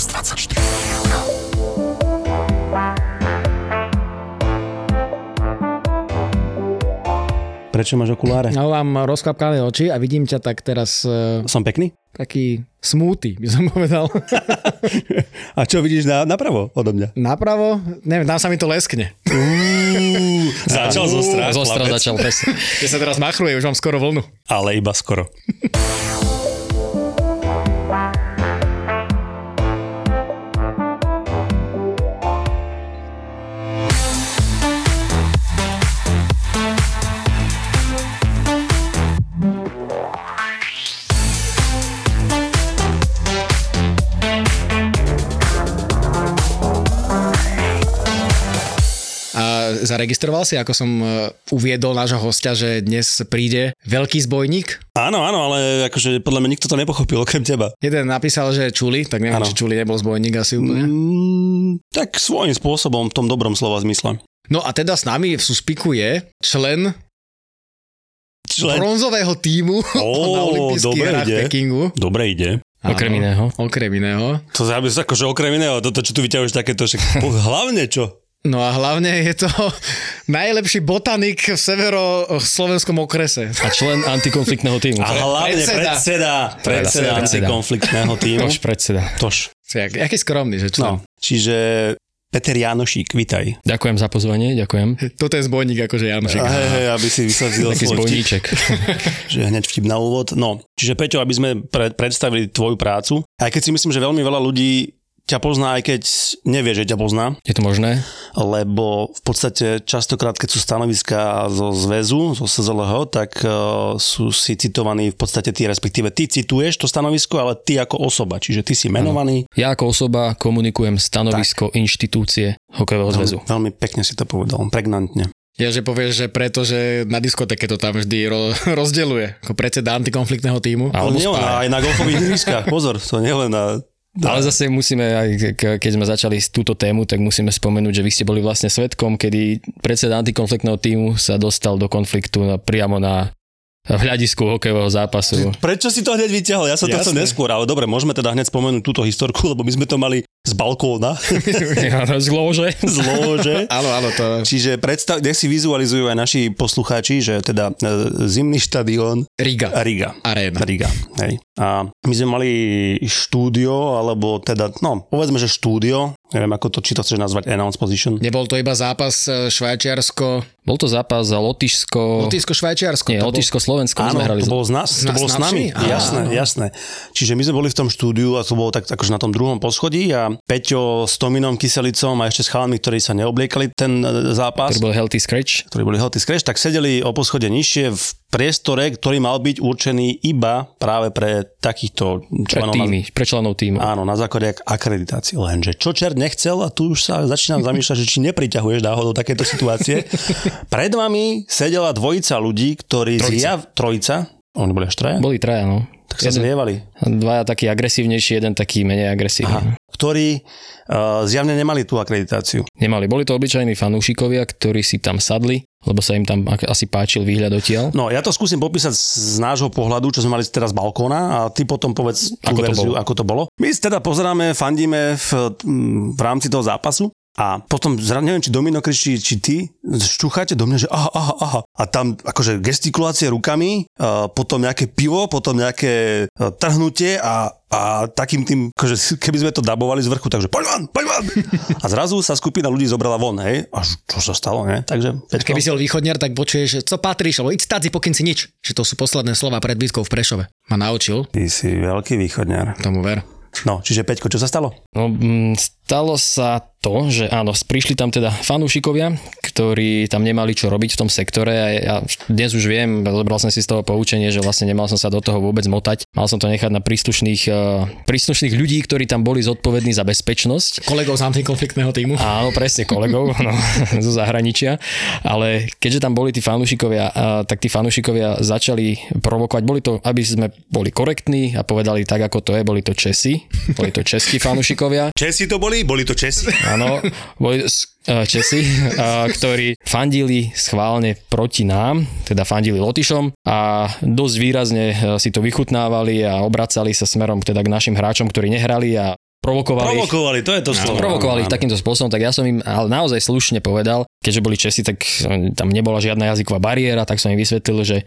S24 Prečo máš okuláre? No mám rozklapkané oči a vidím ťa tak teraz uh, Som pekný? taký smúty, by som povedal. A čo vidíš na, napravo odo mňa? Napravo, neviem, tam sa mi to leskne. Začal zo strach, chlapec. začal presne. Keď sa teraz machruje, už mám skoro vlnu. Ale iba skoro. Zaregistroval si, ako som uh, uviedol nášho hostia, že dnes príde veľký zbojník? Áno, áno, ale akože podľa mňa nikto to nepochopil okrem teba. Jeden napísal, že Čuli, tak neviem, Áno. či Čuli nebol zbojník asi úplne. Mm, tak svojím spôsobom, v tom dobrom slova zmysle. No a teda s nami v Suspiku je člen Člen... bronzového týmu Ó, na olympijských hrách v ide. Pekingu. Dobre ide. Okrem Áno, iného. Okrem iného. To by akože okrem iného, toto čo tu vyťahuješ takéto, však hlavne čo? No a hlavne je to najlepší botanik v severoslovenskom okrese. A člen antikonfliktného týmu. A hlavne predseda. predseda, predseda, Predseda. antikonfliktného týmu. Tož predseda. Tož. Jak, aký skromný, že čo? No, čiže Peter Janošík, vitaj. Ďakujem za pozvanie, ďakujem. Toto je zbojník akože Janošek. Hej, hej, aby si vysvetlil Taký zbojníček. že hneď vtip na úvod. No, čiže Peťo, aby sme pre, predstavili tvoju prácu, aj keď si myslím, že veľmi veľa ľudí ťa pozná, aj keď nevie, že ťa pozná, Je to možné? lebo v podstate častokrát, keď sú stanoviská zo zväzu, zo SZLH, tak uh, sú si citovaní v podstate ty, respektíve ty cituješ to stanovisko, ale ty ako osoba, čiže ty si menovaný. Ja ako osoba komunikujem stanovisko inštitúcie hokejového zväzu. Veľmi, veľmi pekne si to povedal, pregnantne. Ja, že povieš, že preto, že na diskotéke to tam vždy ro- rozdeľuje, ako predseda antikonfliktného týmu. Ale spája. aj na golfových ihriskách, pozor, to nielen na... Ale zase musíme, aj ke- keď sme začali s túto tému, tak musíme spomenúť, že vy ste boli vlastne svetkom, kedy predseda antikonfliktného týmu sa dostal do konfliktu na, priamo na hľadisku hokejového zápasu. Prečo si to hneď vyťahol? Ja som to chcel neskôr, ale dobre, môžeme teda hneď spomenúť túto historku, lebo my sme to mali z balkóna, Z lože. z lože. Áno, áno, to Čiže predstav, nech si vizualizujú aj naši poslucháči, že teda e, zimný štadión Riga. Riga. Arena. Riga, hej. A my sme mali štúdio, alebo teda, no, povedzme, že štúdio, neviem, ako to, či to chceš nazvať announce position. Nebol to iba zápas e, Švajčiarsko, Bol to zápas za Lotyšsko... Lotyšsko-Švajčiarsko. Nie, to bol- Lotyšsko-Slovensko my Áno, to bolo s, nás, to bolo s nami. Jasné, jasné. Čiže my sme boli v tom štúdiu a to bolo tak akože na tom druhom poschodí a Peťo s Tominom Kyselicom a ešte s chalami, ktorí sa neobliekali ten e, zápas, ktorý bol Healthy Scratch. ktorí boli hoty scratch, tak sedeli o poschode nižšie v priestore, ktorý mal byť určený iba práve pre takýchto Pre členov. týmy, pre členov týmu. Áno, na základe ak- akreditácie. Lenže čo čert nechcel a tu už sa začínam zamýšľať, že či nepriťahuješ náhodou takéto situácie. Pred vami sedela dvojica ľudí, ktorí Trojica. zjav... Trojica? Oni boli až traja? Boli traja, no. Tak sa zlievali. Dvaja taký agresívnejší, jeden taký menej agresívny. Aha. Ktorí uh, zjavne nemali tú akreditáciu. Nemali. Boli to obyčajní fanúšikovia, ktorí si tam sadli, lebo sa im tam asi páčil výhľad odtiaľ. No, ja to skúsim popísať z nášho pohľadu, čo sme mali teraz z balkóna a ty potom povedz tú Ako to verziu, bolo. ako to bolo. My teda pozeráme, fandíme v, v rámci toho zápasu a potom, neviem, či Domino kričí, či ty šťucháte do mňa, že aha, aha, aha. A tam akože gestikulácie rukami, potom nejaké pivo, potom nejaké e, trhnutie a, a takým tým, akože keby sme to dabovali z vrchu, takže poď von, poď von. A zrazu sa skupina ľudí zobrala von, hej? A čo sa stalo, ne? Takže, Peťko, Keby si bol východniar, tak počuješ, že co patríš, alebo iď stádzi, pokým si nič. Že to sú posledné slova pred bitkou v Prešove. Ma naučil, Ty si veľký východňar. tomu ver. No, čiže Peťko, čo sa stalo? No, mm, stalo sa to, že áno, prišli tam teda fanúšikovia, ktorí tam nemali čo robiť v tom sektore a ja dnes už viem, zobral som si z toho poučenie, že vlastne nemal som sa do toho vôbec motať. Mal som to nechať na príslušných, uh, príslušných ľudí, ktorí tam boli zodpovední za bezpečnosť. Kolegov z antikonfliktného týmu. Áno, presne kolegov no, zo zahraničia. Ale keďže tam boli tí fanúšikovia, uh, tak tí fanúšikovia začali provokovať. Boli to, aby sme boli korektní a povedali tak, ako to je, boli to Česi, boli to českí fanúšikovia. Česi to boli? Boli to Česi? Áno, boli Česi, ktorí fandili schválne proti nám, teda fandili Lotyšom a dosť výrazne si to vychutnávali a obracali sa smerom teda k našim hráčom, ktorí nehrali a provokovali. Provokovali, to je to slovo. Provokovali ich takýmto spôsobom, tak ja som im ale naozaj slušne povedal, keďže boli Česi, tak tam nebola žiadna jazyková bariéra, tak som im vysvetlil, že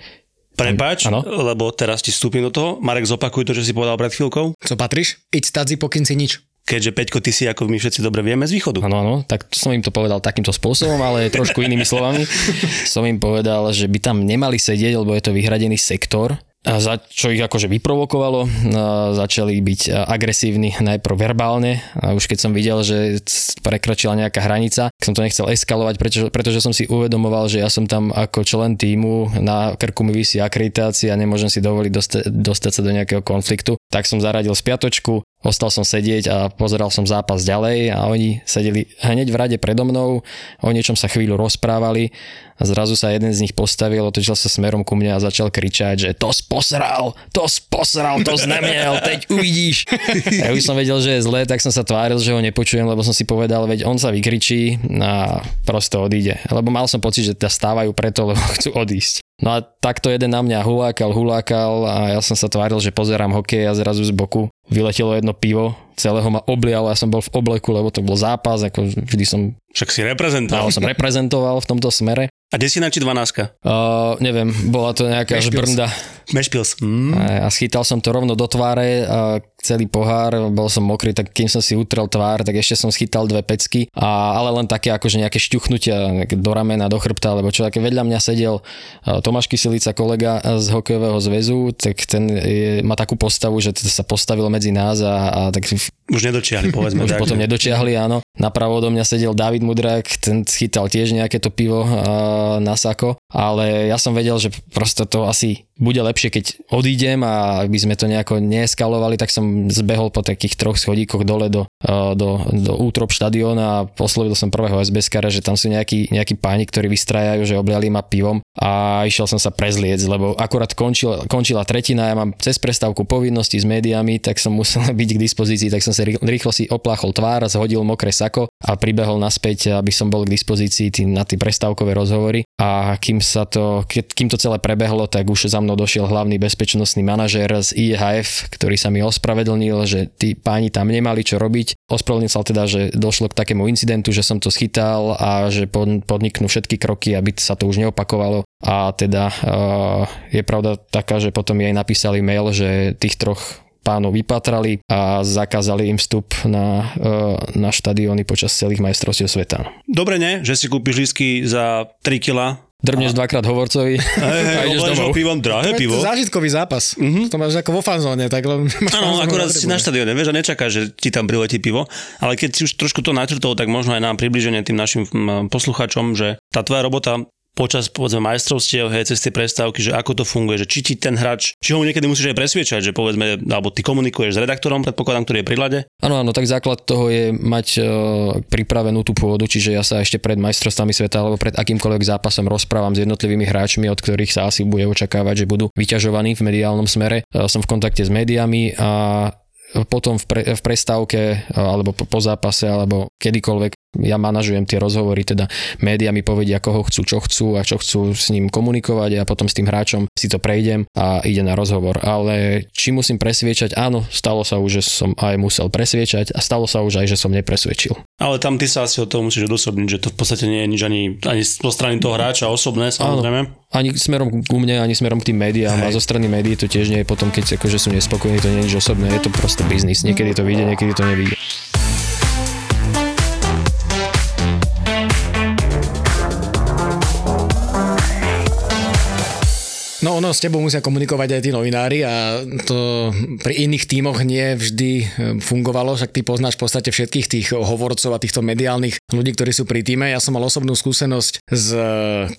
Prepač, ano? lebo teraz ti vstúpim do toho. Marek, zopakuj to, že si povedal pred chvíľkou. Co patríš? Iď stadzi, pokyn si nič keďže Peťko, ty si ako my všetci dobre vieme z východu. Áno, áno, tak som im to povedal takýmto spôsobom, ale trošku inými slovami. Som im povedal, že by tam nemali sedieť, lebo je to vyhradený sektor za čo ich akože vyprovokovalo, začali byť agresívni najprv verbálne a už keď som videl, že prekročila nejaká hranica, som to nechcel eskalovať, pretože, pretože som si uvedomoval, že ja som tam ako člen týmu, na krku mi vysí akreditácia a nemôžem si dovoliť dostať, dostať sa do nejakého konfliktu, tak som zaradil spiatočku, ostal som sedieť a pozeral som zápas ďalej a oni sedeli hneď v rade predo mnou, o niečom sa chvíľu rozprávali a zrazu sa jeden z nich postavil, otočil sa smerom ku mne a začal kričať, že to sposral, to sposral, to znemiel, teď uvidíš. Ja už som vedel, že je zlé, tak som sa tváril, že ho nepočujem, lebo som si povedal, veď on sa vykričí a prosto odíde. Lebo mal som pocit, že teda stávajú preto, lebo chcú odísť. No a takto jeden na mňa hulákal, hulákal a ja som sa tváril, že pozerám hokej a zrazu z boku vyletelo jedno pivo, celého ma oblialo, ja som bol v obleku, lebo to bol zápas, ako vždy som... Však si reprezentoval. som reprezentoval v tomto smere. A desina či dvanáska? Uh, neviem, bola to nejaká žbrnda. Mešpils. Mm. A, a schytal som to rovno do tváre, a celý pohár, bol som mokrý, tak kým som si utrel tvár, tak ešte som schytal dve pecky, a, ale len také akože nejaké šťuchnutia do ramena, do chrbta, alebo čo také. Vedľa mňa sedel Tomáš Kyselica, kolega z hokejového zväzu, tak ten je, má takú postavu, že sa postavil medzi nás a, a tak už nedočiahli, povedzme. Už tak, potom nedočiahli, áno. Napravo do mňa sedel David Mudrák, ten schytal tiež nejaké to pivo na sako, ale ja som vedel, že proste to asi bude lepšie, keď odídem a aby sme to nejako neeskalovali, tak som zbehol po takých troch schodíkoch dole do, do, do útrop štadióna a poslovil som prvého sbs že tam sú nejakí, nejakí páni, ktorí vystrajajú, že obliali ma pivom a išiel som sa prezliec, lebo akurát končil, končila tretina, ja mám cez prestávku povinnosti s médiami, tak som musel byť k dispozícii, tak som sa rýchlo si opláchol tvár, zhodil mokré sako a pribehol naspäť, aby som bol k dispozícii tým, na tie prestávkové rozhovory a kým sa to, kým to celé prebehlo, tak už za mnou došiel hlavný bezpečnostný manažér z IHF, ktorý sa mi ospravedlnil, že tí páni tam nemali čo robiť. Ospravedlnil sa teda, že došlo k takému incidentu, že som to schytal a že podniknú všetky kroky, aby sa to už neopakovalo. A teda je pravda taká, že potom jej napísali mail, že tých troch pánov vypatrali a zakázali im vstup na, na štadióny počas celých majstrovstiev sveta. Dobre, ne? Že si kúpiš lísky za 3 kg Drbneš dvakrát hovorcovi hey, hey, a ideš domov. pivom, drahé pivo. To je zážitkový zápas. Mm-hmm. To máš ako vo fanzóne. Tak Áno, akurát si na štadióne, vieš, a nečakáš, že ti tam priletí pivo. Ale keď si už trošku to načrtol, tak možno aj nám približenie tým našim posluchačom, že tá tvoja robota počas povedzme majstrovstiev, hej, cez tie prestávky, že ako to funguje, že či ti ten hráč, či ho niekedy musíš aj presviečať, že povedzme, alebo ty komunikuješ s redaktorom, predpokladám, ktorý je pri ľade. Áno, áno, tak základ toho je mať uh, pripravenú tú pôvodu, čiže ja sa ešte pred majstrovstvami sveta alebo pred akýmkoľvek zápasom rozprávam s jednotlivými hráčmi, od ktorých sa asi bude očakávať, že budú vyťažovaní v mediálnom smere. Uh, som v kontakte s médiami a potom v, pre, v prestávke alebo po, po zápase alebo kedykoľvek ja manažujem tie rozhovory, teda média mi povedia, koho chcú, čo chcú a čo chcú s ním komunikovať a ja potom s tým hráčom si to prejdem a ide na rozhovor. Ale či musím presviečať, áno, stalo sa už, že som aj musel presviečať a stalo sa už aj, že som nepresviečil. Ale tam ty sa asi od toho musíš odosobniť, že to v podstate nie je nič ani, ani zo strany toho hráča osobné, samozrejme. Áno, ani smerom ku mne, ani smerom k tým médiám Hej. a zo strany médií to tiež nie je potom, keď akože sú nespokojní, to nie je nič osobné, je to proste biznis. Niekedy to vyjde, niekedy to nevyjde. Ono s tebou musia komunikovať aj tí novinári a to pri iných tímoch nie vždy e, fungovalo, však ty poznáš v podstate všetkých tých hovorcov a týchto mediálnych ľudí, ktorí sú pri týme. Ja som mal osobnú skúsenosť z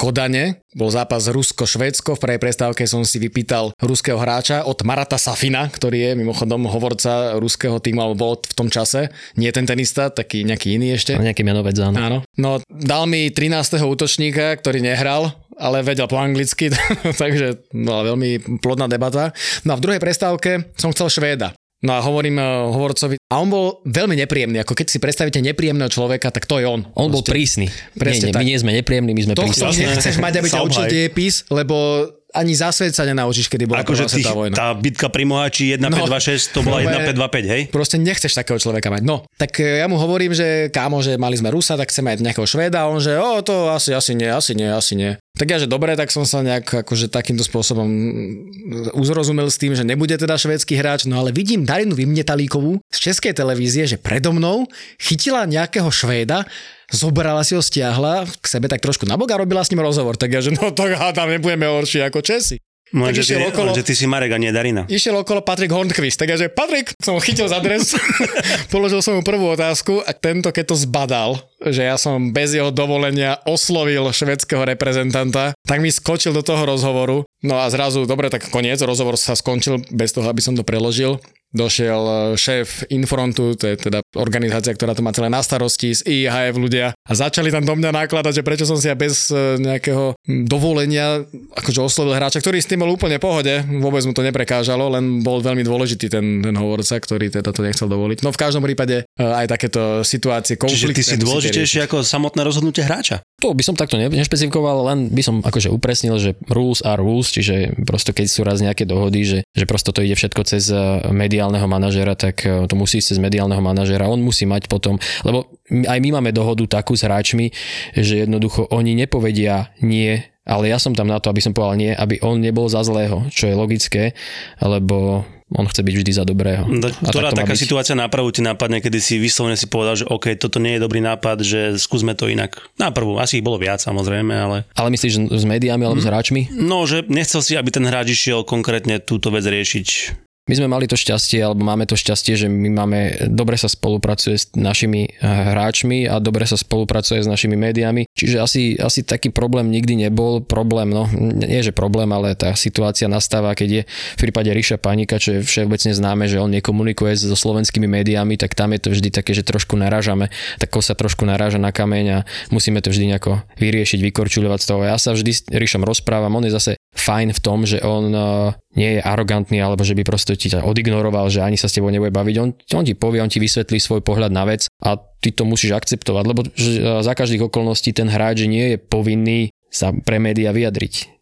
Kodane, bol zápas Rusko-Švédsko, v prvej prestávke som si vypýtal ruského hráča od Marata Safina, ktorý je mimochodom hovorca ruského týmu, alebo bol v tom čase, nie ten tenista, taký nejaký iný ešte. Nejaký menovec, áno. Áno. No, dal mi 13. útočníka, ktorý nehral, ale vedel po anglicky, takže bola veľmi plodná debata. No a v druhej prestávke som chcel Švéda. No a hovorím eh, hovorcovi, a on bol veľmi nepríjemný, ako keď si predstavíte nepríjemného človeka, tak to je on. On bol prísny. Presne nie, nie, tak. my nie sme nepríjemní, my sme To prísni. nechceš mať, aby ťa učil dejepis, lebo ani za svet sa nenaučíš, kedy bola Akože prvá tých, vojna. tá bitka pri Mohači 1526, to bola No, 1525, hej? Proste nechceš takého človeka mať. No, tak e, ja mu hovorím, že kámo, že mali sme Rusa, tak chceme mať nejakého Švéda a on, že o, to asi, asi nie, asi nie, asi nie. Tak ja, že dobre, tak som sa nejak akože takýmto spôsobom mm, uzrozumel s tým, že nebude teda švédsky hráč, no ale vidím Darinu Vymnetalíkovú z českej televízie, že predo mnou chytila nejakého Švéda, zobrala si ho, stiahla k sebe tak trošku nabok a robila s ním rozhovor. Tak ja, že no tak hádam, nebudeme horší ako Česi. Lenže ty, išiel okolo- lenže ty si Marek a nie Darina. Išiel okolo Patrik Hornquist, tak ja, že Patrik, som ho chytil za dres, položil som mu prvú otázku a tento, keď to zbadal, že ja som bez jeho dovolenia oslovil švedského reprezentanta, tak mi skočil do toho rozhovoru. No a zrazu, dobre, tak koniec, rozhovor sa skončil bez toho, aby som to preložil. Došiel e, šéf Infrontu, to je teda organizácia, ktorá to má celé na starosti, z IHF ľudia a začali tam do mňa nakladať, že prečo som si ja bez e, nejakého dovolenia akože oslovil hráča, ktorý s tým bol úplne pohode, vôbec mu to neprekážalo, len bol veľmi dôležitý ten, ten hovorca, ktorý teda to nechcel dovoliť. No v každom prípade e, aj takéto situácie, Čiže konflikty. ty si dôležitejší ako samotné rozhodnutie hráča. To by som takto ne- nešpecifikoval, len by som akože upresnil, že rules are rules, čiže prosto keď sú raz nejaké dohody, že, že prosto to ide všetko cez eh, mediálneho manažera, tak to musí ísť cez mediálneho manažera. On musí mať potom, lebo aj my máme dohodu takú s hráčmi, že jednoducho oni nepovedia nie, ale ja som tam na to, aby som povedal nie, aby on nebol za zlého, čo je logické, lebo on chce byť vždy za dobrého. Ktorá tak taká byť. situácia na prvú ti napadne, kedy si vyslovene si povedal, že OK, toto nie je dobrý nápad, že skúsme to inak. Na prvú, asi ich bolo viac samozrejme, ale Ale myslíš, že s médiami alebo s hráčmi? no, že nechcel si, aby ten hráč išiel konkrétne túto vec riešiť. My sme mali to šťastie, alebo máme to šťastie, že my máme, dobre sa spolupracuje s našimi eh, hráčmi a dobre sa spolupracuje s našimi médiami. Čiže asi, asi taký problém nikdy nebol. Problém, no, nie že problém, ale tá situácia nastáva, keď je v prípade Ríša Panika, čo je všeobecne známe, že on nekomunikuje so slovenskými médiami, tak tam je to vždy také, že trošku narážame. Tak sa trošku naráža na kameň a musíme to vždy nejako vyriešiť, vykorčuľovať z toho. Ja sa vždy s Ríšom rozprávam, on je zase fajn v tom, že on eh, nie je arogantný alebo že by proste ti ťa odignoroval, že ani sa s tebou nebude baviť. On, on ti povie, on ti vysvetlí svoj pohľad na vec a ty to musíš akceptovať, lebo že, za každých okolností ten hráč nie je povinný sa pre média vyjadriť.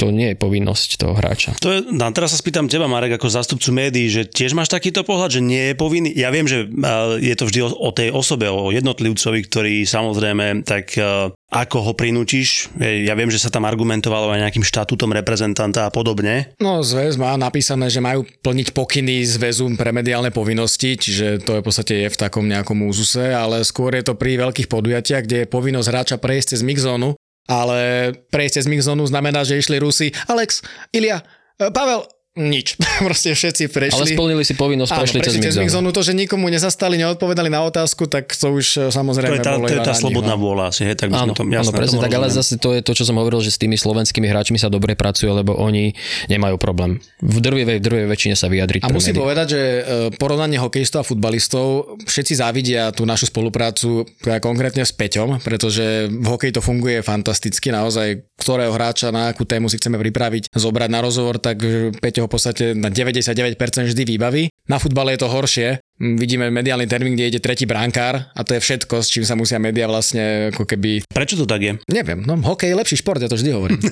To nie je povinnosť toho hráča. To je, no, a teraz sa spýtam teba, Marek, ako zástupcu médií, že tiež máš takýto pohľad, že nie je povinný? Ja viem, že uh, je to vždy o, o tej osobe, o jednotlivcovi, ktorý samozrejme, tak uh, ako ho prinútiš? Ja viem, že sa tam argumentovalo aj nejakým štatútom reprezentanta a podobne. No, zväz má napísané, že majú plniť pokyny zväzu pre mediálne povinnosti, čiže to je v podstate je v takom nejakom úzuse, ale skôr je to pri veľkých podujatiach, kde je povinnosť hráča prejsť cez mixzónu, ale prejsť cez mixzónu znamená, že išli Rusi. Alex, Ilia, e, Pavel, nič. Proste všetci Ale prešli. splnili si povinnosť, Áno, prešli cez prešli cez mixzónu. mixzónu. To, že nikomu nezastali, neodpovedali na otázku, tak to už e, To samozrejme je tá, bolo to je tá slobodná no. vôľa asi, hej, tak by Áno, som to áno, jasné, presne tak, ale zase to je to, čo som hovoril, že s tými slovenskými hráčmi sa dobre pracuje, lebo oni nemajú problém. V drvivej, v drvivej väčšine sa vyjadriť. A musím povedať, že e, porovnanie hokejistov a futbalistov, všetci závidia tú našu spoluprácu teda konkrétne s Peťom, pretože v hokeji to funguje fantasticky, naozaj ktorého hráča na akú tému si chceme pripraviť, zobrať na rozhovor, tak Peťo ho v podstate na 99% vždy vybaví. Na futbale je to horšie, vidíme mediálny termín, kde ide tretí bránkár a to je všetko, s čím sa musia médiá vlastne ako keby, Prečo to tak je? neviem, no hokej je lepší šport, ja to vždy hovorím.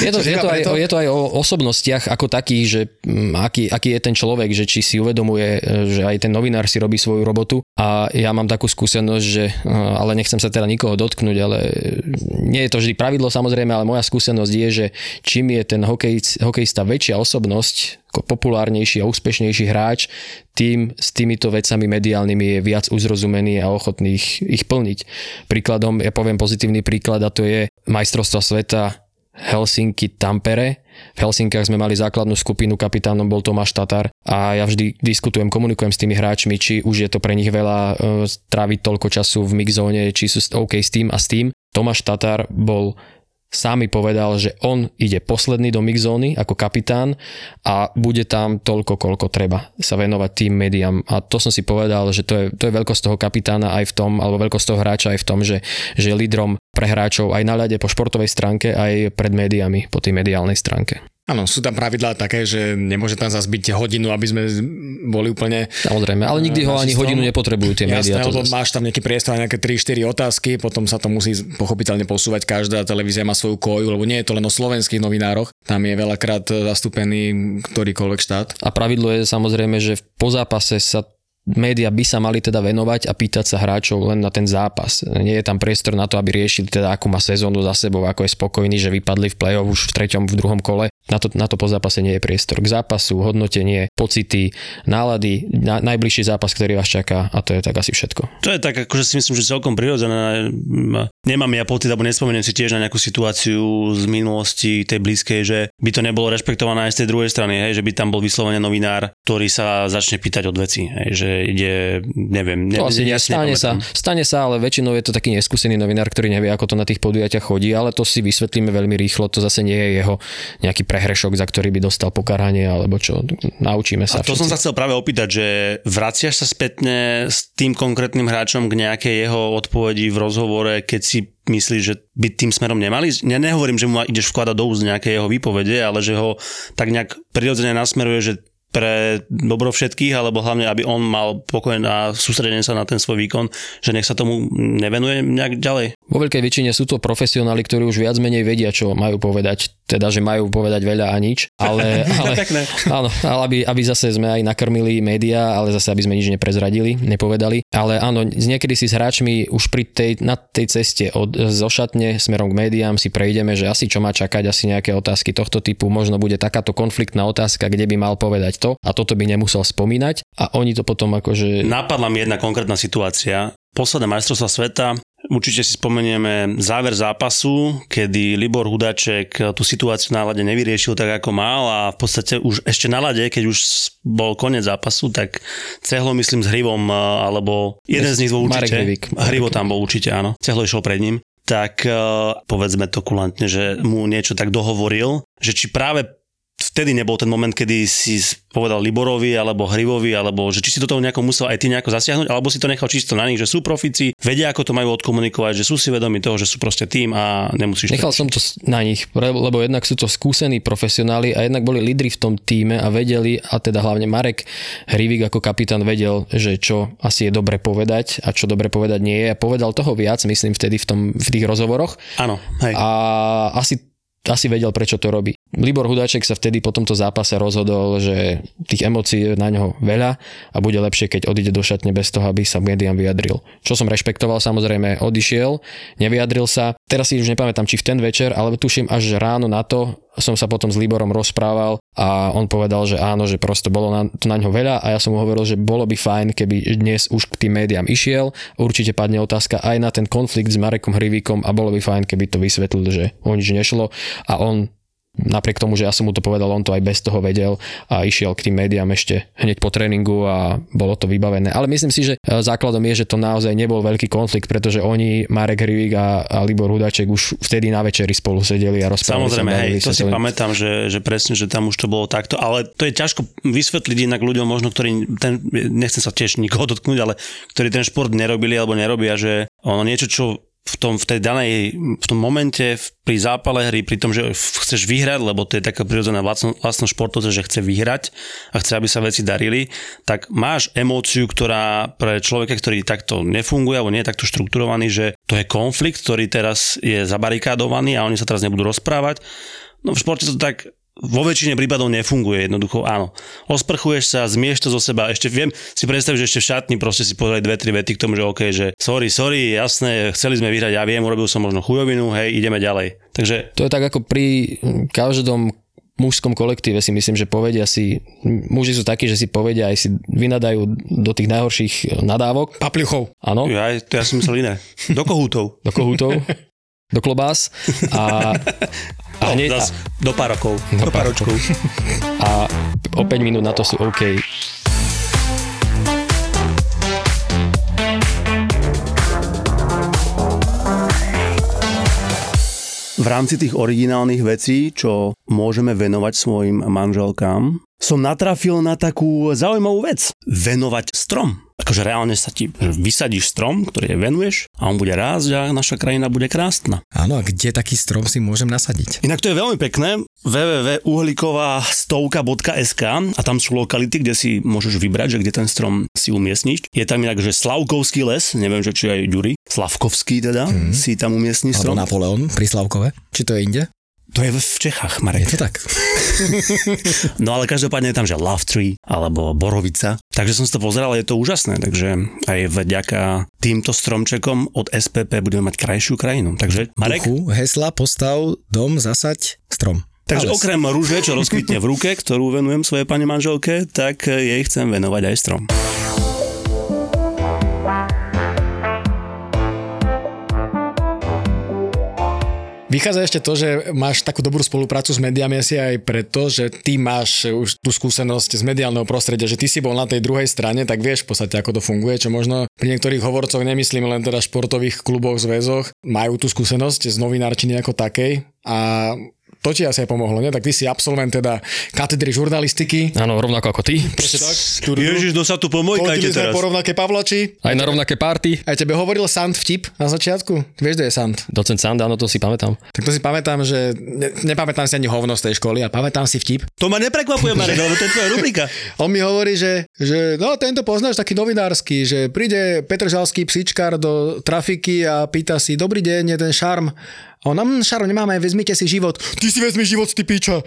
Je to, je, to aj, je to aj o osobnostiach ako takých, že mm, aký, aký je ten človek, že či si uvedomuje, e, že aj ten novinár si robí svoju robotu a ja mám takú skúsenosť, že, e, ale nechcem sa teda nikoho dotknúť, ale nie je to vždy pravidlo samozrejme, ale moja skúsenosť je, že čím je ten hokej, hokejista väčšia osobnosť, populárnejší a úspešnejší hráč, tým s týmito vecami mediálnymi je viac uzrozumený a ochotný ich, ich plniť. Príkladom, ja poviem pozitívny príklad a to je majstrovstva sveta Helsinki Tampere. V Helsinkách sme mali základnú skupinu, kapitánom bol Tomáš Tatar a ja vždy diskutujem, komunikujem s tými hráčmi, či už je to pre nich veľa e, tráviť toľko času v mixzóne, či sú OK s tým a s tým. Tomáš Tatar bol sám povedal, že on ide posledný do mixzóny ako kapitán a bude tam toľko, koľko treba sa venovať tým médiám. A to som si povedal, že to je, to je veľkosť toho kapitána aj v tom, alebo veľkosť toho hráča aj v tom, že, že je lídrom pre hráčov aj na ľade po športovej stránke, aj pred médiami po tej mediálnej stránke. Áno, sú tam pravidlá také, že nemôže tam zase byť hodinu, aby sme boli úplne... Samozrejme, ale nikdy ho ani hodinu nepotrebujú tie médiá. Jasné, lebo máš tam nejaký priestor, nejaké 3-4 otázky, potom sa to musí pochopiteľne posúvať, každá televízia má svoju koju, lebo nie je to len o slovenských novinároch, tam je veľakrát zastúpený ktorýkoľvek štát. A pravidlo je samozrejme, že po zápase sa média by sa mali teda venovať a pýtať sa hráčov len na ten zápas. Nie je tam priestor na to, aby riešili teda, akú má sezónu za sebou, ako je spokojný, že vypadli v play-off už v treťom, v druhom kole. Na to, na to po zápase nie je priestor. K zápasu, hodnotenie, pocity, nálady, na, najbližší zápas, ktorý vás čaká a to je tak asi všetko. To je tak, akože si myslím, že celkom prirodzené. Nemám ja pocit, alebo nespomeniem si tiež na nejakú situáciu z minulosti tej blízkej, že by to nebolo rešpektované aj z tej druhej strany, hej, že by tam bol vyslovene novinár, ktorý sa začne pýtať od veci, hej, že ide, neviem, ne, to asi ne, stane sa, stane sa, ale väčšinou je to taký neskúsený novinár, ktorý nevie, ako to na tých podujatiach chodí, ale to si vysvetlíme veľmi rýchlo, to zase nie je jeho nejaký prehrešok, za ktorý by dostal pokaranie, alebo čo, naučíme sa. A to všetci. som sa chcel práve opýtať, že vraciaš sa spätne s tým konkrétnym hráčom k nejakej jeho odpovedi v rozhovore, keď si myslíš, že by tým smerom nemali? Ja nehovorím, že mu ideš vkladať do úst nejaké jeho výpovede, ale že ho tak nejak prirodzene nasmeruje, že pre dobro všetkých, alebo hlavne, aby on mal pokoj a sústredenie sa na ten svoj výkon, že nech sa tomu nevenuje nejak ďalej. Vo veľkej väčšine sú to profesionáli, ktorí už viac menej vedia, čo majú povedať. Teda, že majú povedať veľa a nič. Ale, ale, áno, ale aby, aby zase sme aj nakrmili médiá, ale zase aby sme nič neprezradili, nepovedali. Ale áno, niekedy si s hráčmi už pri tej, na tej ceste od zošatne smerom k médiám si prejdeme, že asi čo má čakať, asi nejaké otázky tohto typu. Možno bude takáto konfliktná otázka, kde by mal povedať to a toto by nemusel spomínať a oni to potom akože... Napadla mi jedna konkrétna situácia. Posledné majstrovstva sveta, Určite si spomenieme záver zápasu, kedy Libor Hudaček tú situáciu na lade nevyriešil tak, ako mal a v podstate už ešte na lade, keď už bol koniec zápasu, tak cehlo myslím s Hrivom, alebo jeden z nich bol určite. Marek Hrivo tam bol určite, áno. Cehlo išiel pred ním tak povedzme to kulantne, že mu niečo tak dohovoril, že či práve vtedy nebol ten moment, kedy si povedal Liborovi alebo Hrivovi, alebo že či si do toho nejako musel aj ty nejako zasiahnuť, alebo si to nechal čisto na nich, že sú profici, vedia, ako to majú odkomunikovať, že sú si vedomi toho, že sú proste tým a nemusíš. Nechal som to na nich, lebo jednak sú to skúsení profesionáli a jednak boli lídri v tom týme a vedeli, a teda hlavne Marek Hrivik ako kapitán vedel, že čo asi je dobre povedať a čo dobre povedať nie je a povedal toho viac, myslím vtedy v, tom, v tých rozhovoroch. Áno. A asi asi vedel, prečo to robí. Libor Hudáček sa vtedy po tomto zápase rozhodol, že tých emócií je na ňo veľa a bude lepšie, keď odíde do šatne bez toho, aby sa médiám vyjadril. Čo som rešpektoval, samozrejme odišiel, nevyjadril sa. Teraz si už nepamätám, či v ten večer, ale tuším až ráno na to som sa potom s Liborom rozprával a on povedal, že áno, že proste bolo na, to na ňo veľa a ja som mu hovoril, že bolo by fajn, keby dnes už k tým médiám išiel. Určite padne otázka aj na ten konflikt s Marekom Hrivíkom a bolo by fajn, keby to vysvetlil, že o nič nešlo a on napriek tomu, že ja som mu to povedal, on to aj bez toho vedel a išiel k tým médiám ešte hneď po tréningu a bolo to vybavené. Ale myslím si, že e, základom je, že to naozaj nebol veľký konflikt, pretože oni, Marek Hrivík a, a Libor Hudaček už vtedy na večeri spolu sedeli a rozprávali Samozrejme, hej, to si pamätám, že, že presne, že tam už to bolo takto, ale to je ťažko vysvetliť inak ľuďom možno, ktorí, ten, nechcem sa tiež nikoho dotknúť, ale ktorí ten šport nerobili alebo nerobia, že ono niečo, čo v tom, v tej danej, v tom momente, pri zápale hry, pri tom, že chceš vyhrať, lebo to je taká prirodzená vlastnosť športovca, že chce vyhrať a chce, aby sa veci darili, tak máš emóciu, ktorá pre človeka, ktorý takto nefunguje alebo nie je takto štrukturovaný, že to je konflikt, ktorý teraz je zabarikádovaný a oni sa teraz nebudú rozprávať. No v športe to tak vo väčšine prípadov nefunguje jednoducho, áno. Osprchuješ sa, zmieš to zo seba, ešte viem si predstaviť, že ešte v šatni proste si povedali dve, tri vety k tomu, že OK, že sorry, sorry, jasné, chceli sme vyhrať, ja viem, urobil som možno chujovinu, hej, ideme ďalej. Takže... To je tak ako pri každom mužskom kolektíve si myslím, že povedia si, muži sú takí, že si povedia aj si vynadajú do tých najhorších nadávok. Papľuchov. Áno. Ja, to ja som myslel iné. Do kohútov. Do kohútov. do klobás a, a, No, hneď, a, do pár rokov. Do, Do pár pár ročkov. a o 5 minút na to sú OK. v rámci tých originálnych vecí, čo môžeme venovať svojim manželkám, som natrafil na takú zaujímavú vec. Venovať strom. Akože reálne sa ti vysadíš strom, ktorý jej venuješ a on bude rásť a naša krajina bude krásna. Áno, a kde taký strom si môžem nasadiť? Inak to je veľmi pekné, www.uhlikovastovka.sk a tam sú lokality, kde si môžeš vybrať, že kde ten strom si umiestniš. Je tam inak, že Slavkovský les, neviem, že či aj Ďuri, Slavkovský teda, mm. si tam umiestni Alebo strom. Napoleon pri Slavkove? Či to je inde? To je v Čechách, Je Marek. to tak. No ale každopádne je tam, že Love Tree alebo Borovica. Takže som si to pozeral, je to úžasné. Takže aj vďaka týmto stromčekom od SPP budeme mať krajšiu krajinu. Takže Marek, Duchu, hesla, postav, dom, zasaď, strom. takže Ales. okrem rúže, čo rozkvitne v ruke, ktorú venujem svojej pani manželke, tak jej chcem venovať aj strom. Vychádza ešte to, že máš takú dobrú spoluprácu s médiami asi aj preto, že ty máš už tú skúsenosť z mediálneho prostredia, že ty si bol na tej druhej strane, tak vieš v podstate, ako to funguje, čo možno pri niektorých hovorcoch, nemyslím len teda športových kluboch, zväzoch, majú tú skúsenosť z novinárčiny ako takej a to ti asi aj pomohlo, nie? Tak ty si absolvent teda katedry žurnalistiky. Áno, rovnako ako ty. Presne tak. Ježiš, no sa tu pomojkajte teraz. po rovnaké Pavlači. Aj na rovnaké party. Aj tebe hovoril Sant vtip na začiatku? Vieš, kde je Sant? Docent Sand, áno, to si pamätám. Tak to si pamätám, že ne, nepamätám si ani hovno z tej školy a pamätám si vtip. To ma neprekvapuje, Marek, lebo to je tvoja rubrika. On mi hovorí, že, že no tento poznáš taký novinársky, že príde Petržalský psičkár do trafiky a pýta si, dobrý deň, je ten šarm. A on, mm, šarm nemáme, vezmite si život. Ty si vezmi život, ty píča.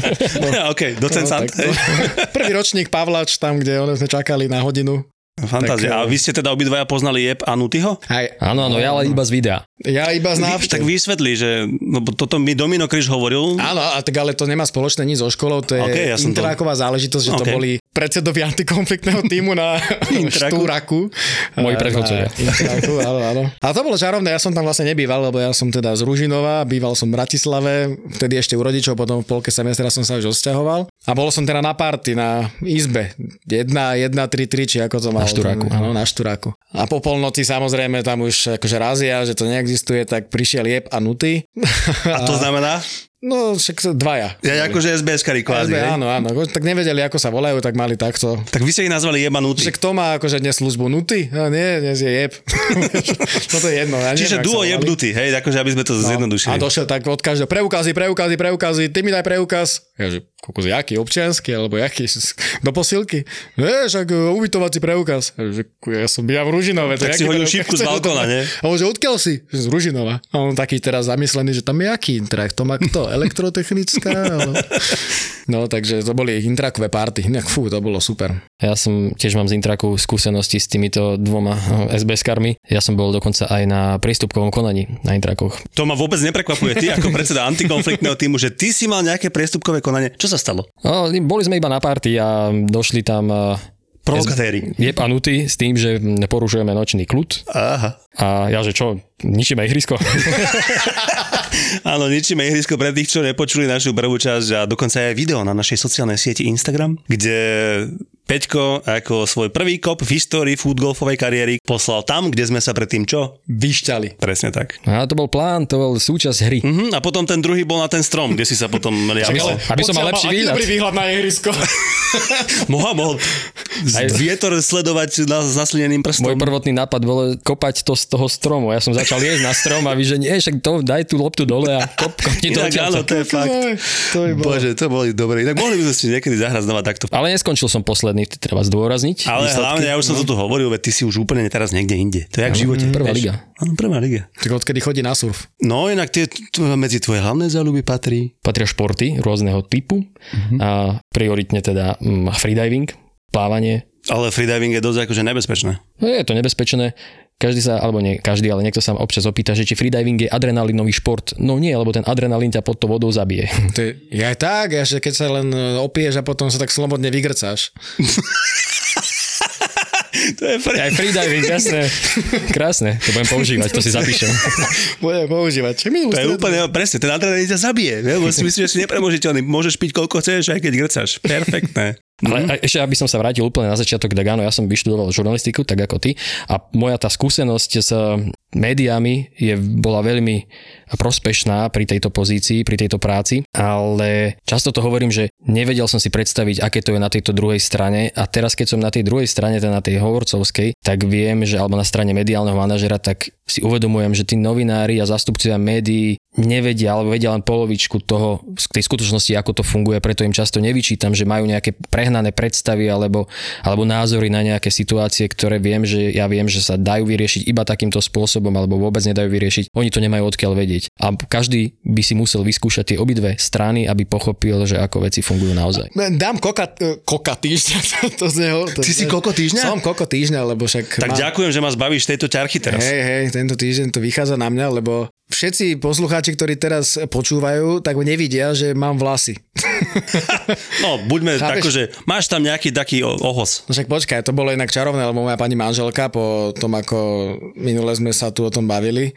OK, docent No, tak to- Prvý ročník Pavlač, tam, kde one sme čakali na hodinu. Fantázia. Tak, A vy ste teda obidvaja poznali Jeb a Nutyho? Aj, Áno, áno, ja ale iba z videa. ja iba z návštev. tak vysvetli, že no, toto mi Domino Kryš hovoril. Áno, a tak ale to nemá spoločné nič so školou, to je OK, ja som to- interáková záležitosť, že to OK. boli predsedovi antikonfliktného týmu na Intraku. Štúraku. Moji predchodcovia. na áno, áno. A to bolo čarovné, ja som tam vlastne nebýval, lebo ja som teda z Ružinova, býval som v Bratislave, vtedy ešte u rodičov, potom v polke semestra som sa už odsťahoval. A bol som teda na party, na izbe. 1, 1, 3, 3, či ako to malo. Štúraku, Áno, na Štúraku. A po polnoci samozrejme tam už akože razia, že to neexistuje, tak prišiel Jeb a Nuty. A to znamená? No, však dvaja. Ja akože SBS-kari kvázi, SB, áno, áno. Tak nevedeli, ako sa volajú, tak mali takto. Tak vy ste ich nazvali Jeba Nuty. Že kto má akože dnes službu nuty? A nie, dnes je jeb. no to je jedno. Ja Čiže duo. Jeb Nuty, hej, akože aby sme to No. zjednodušili. A došiel tak od každého preukazy, preukazy, preukazy, ty mi daj preukaz. Ja že, kokos, jaký, občiansky, alebo jaký, do posilky? Nie, však uh, ubytovací preukaz. Ja, že, ja som bývam v Ružinove. Tak si hodil šípku z balkóna, nie? A on že, odkiaľ si? Z Ružinova. A on taký teraz zamyslený, že tam je aký intrak, to má kto? Elektrotechnická? Ale... No, takže to boli intrakové party. Inak fú, to bolo super. Ja som tiež mám z Intraku skúsenosti s týmito dvoma SBS-karmi. Ja som bol dokonca aj na priestupkovom konaní na Intrakoch. To ma vôbec neprekvapuje. Ty ako predseda antikonfliktného týmu, že ty si mal nejaké priestupkové konanie. Čo sa stalo? No, boli sme iba na party a došli tam eh, Provokatéri. je panuty s tým, že porušujeme nočný kľud. Aha. A ja, že čo, ničíme ihrisko? Áno, ničíme ihrisko pre tých, čo nepočuli našu prvú časť a dokonca aj video na našej sociálnej sieti Instagram, kde Peťko ako svoj prvý kop v histórii foodgolfovej kariéry poslal tam, kde sme sa predtým čo? Vyšťali. Presne tak. A to bol plán, to bol súčasť hry. Mhm, a potom ten druhý bol na ten strom, kde si sa potom liapal. Aby som mal lepší aký výhľad. dobrý výhľad na ihrisko. Mohol, mohol Aj- vietor sledovať na zaslineným prstom. Môj prvotný nápad bol kopať to z toho stromu. Ja som začal jesť na strom a vy, že nie, však to, daj tú loptu dole a kop, kopni to Inak áno, to je fakt. to by bolo. Bože, to boli dobré. Tak mohli by sme si niekedy zahrať znova takto. Ale neskončil som posledný, to treba zdôrazniť. Ale Výsledky. hlavne, ja už som to tu hovoril, veď ty si už úplne teraz niekde inde. To je jak v živote. prvá vieš. liga. Áno, prvá liga. Tak odkedy chodí na surf. No inak tie, medzi tvoje hlavné záľuby patrí. Patria športy rôzneho typu a prioritne teda mm, freediving, plávanie. Ale freediving je dosť akože nebezpečné. No, je to nebezpečné. Každý sa, alebo nie každý, ale niekto sa občas opýta, že či freediving je adrenalinový šport. No nie, lebo ten adrenalín ťa pod to vodou zabije. To je, je aj tak, ja, že keď sa len e, opieš a potom sa tak slobodne vygrcáš. to je pre... Aj freediving, jasné. Krásne, to budem používať, to si zapíšem. Budem používať. Čo To je úplne, presne, ten adrenalín ťa zabije, ne? lebo si myslíš, že si nepremožiteľný, môžeš piť koľko chceš, aj keď grcaš. Perfektné. Ale a ešte, aby som sa vrátil úplne na začiatok Dagano, ja som vyštudoval žurnalistiku, tak ako ty, a moja tá skúsenosť s médiami je, bola veľmi prospešná pri tejto pozícii, pri tejto práci, ale často to hovorím, že nevedel som si predstaviť, aké to je na tejto druhej strane. A teraz, keď som na tej druhej strane, teda na tej hovorcovskej, tak viem, že alebo na strane mediálneho manažera, tak si uvedomujem, že tí novinári a zástupcovia médií nevedia alebo vedia len polovičku toho, z tej skutočnosti, ako to funguje, preto im často nevyčítam, že majú nejaké prehnané predstavy alebo, alebo názory na nejaké situácie, ktoré viem, že ja viem, že sa dajú vyriešiť iba takýmto spôsobom alebo vôbec nedajú vyriešiť. Oni to nemajú odkiaľ vedieť. A každý by si musel vyskúšať tie obidve strany, aby pochopil, že ako veci fungujú naozaj. Dám koka, e, koka týždňa. To, to z neho, to, Ty si koko týždňa? Som koko týždňa, lebo však... Tak ďakujem, že ma zbavíš tejto ťarchy teraz. Hej, hej, tento týždeň to vychádza na mňa, lebo všetci poslucháči, ktorí teraz počúvajú, tak nevidia, že mám vlasy. No, buďme tako, že máš tam nejaký taký ohos. No však počkaj, to bolo inak čarovné, lebo moja pani manželka po tom, ako minule sme sa tu o tom bavili,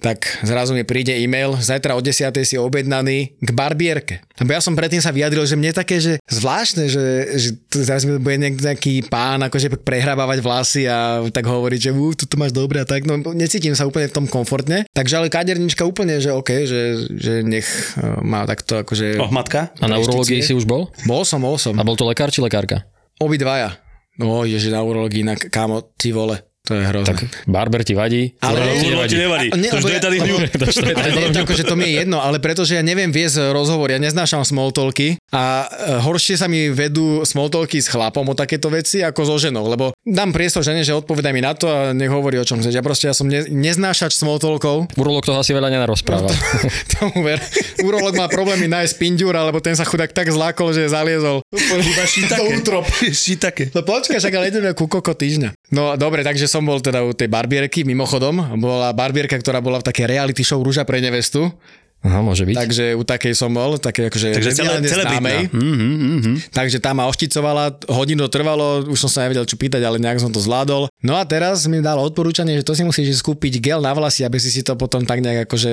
tak zrazu mi príde e-mail, zajtra o 10. si objednaný k barbierke. Lebo ja som predtým sa vyjadril, že mne je také, že zvláštne, že, že teraz mi bude nejak- nejaký pán akože prehrabávať vlasy a tak hovoriť, že uh, tu to máš dobre a tak. No necítim sa úplne v tom komfortne. Takže ale kadernička úplne, že OK, že, že nech uh, má takto akože... Ohmatka? A na urológii si už bol? Bol som, bol som. A bol to lekár či lekárka? Obidvaja. No, ježe na urológii, na kámo, ty vole. To je hrozné. Tak barber ti vadí? Ale- ti nevadí. Ne, To lebo je tady hňu. To to- to akože to mi je jedno, ale pretože ja neviem viesť rozhovor, ja neznášam smalltalky a e, horšie sa mi vedú smalltalky s chlapom o takéto veci ako so ženou, lebo dám priestor žene, že odpovedaj mi na to a nech hovorí o čom chceš. Ja proste ja som ne, neznášač smalltalkov. Urológ toho asi veľa nenarozpráva. Tomu ver. Urolog má problémy nájsť pinďúr, alebo ten sa chudák tak zlákol, že zaliezol. Iba. Šitake. No počkaj, však ale ideme ku koko týždňa. No dobre, takže som bol teda u tej barbierky, mimochodom, bola barbierka, ktorá bola v takej reality show Rúža pre nevestu, Aha, môže byť. takže u takej som bol, také akože Takže celé, celé mm-hmm, mm-hmm. Takže tá ma ošticovala, hodinu to trvalo, už som sa nevedel čo pýtať, ale nejak som to zvládol. No a teraz mi dal odporúčanie, že to si musíš skúpiť gel na vlasy, aby si si to potom tak nejak akože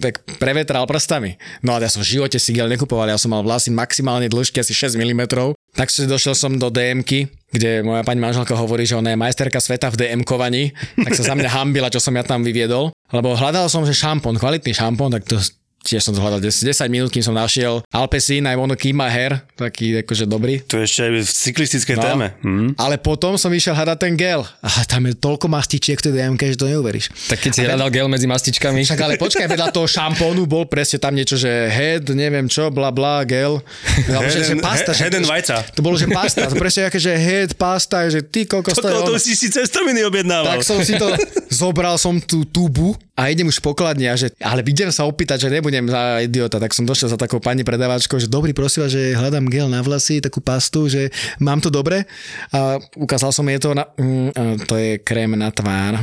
tak prevetral prstami. No a ja som v živote si gel nekupoval, ja som mal vlasy maximálne dĺžky asi 6 mm. Tak si došiel som do DMky, kde moja pani manželka hovorí, že ona je majsterka sveta v DM kovaní, tak sa za mňa hambila, čo som ja tam vyviedol. Lebo hľadal som, že šampón, kvalitný šampón, tak to tiež som to hľadal 10, 10 minút, kým som našiel Alpecin, keep my hair, taký akože dobrý. To je ešte aj v cyklistickej No. téme. Hm. Ale potom som išiel hľadať ten gel. A tam je toľko mastičiek tej DMK, že to neuveríš. Tak keď si hľadal gel medzi mastičkami, Však ale počkaj, vedľa toho šampónu bol presne tam niečo, že head, neviem čo, bla bla, gel. Alebo že, že pasta. head and vajca. To bolo, že pasta. To presne aké, že head, pasta, že ty koľko. Toto to ono. si si cestoviny objednával. Tak som si to, zobral som tú tubu a idem už pokladne a že, ale idem sa opýtať, že nebudem za idiota, tak som došiel za takou pani predávačkou, že dobrý, prosím vás, že hľadám gel na vlasy, takú pastu, že mám to dobre a ukázal som jej to na, mm, to je krém na tvár.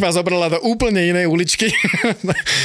Ma zobrala do úplne inej uličky.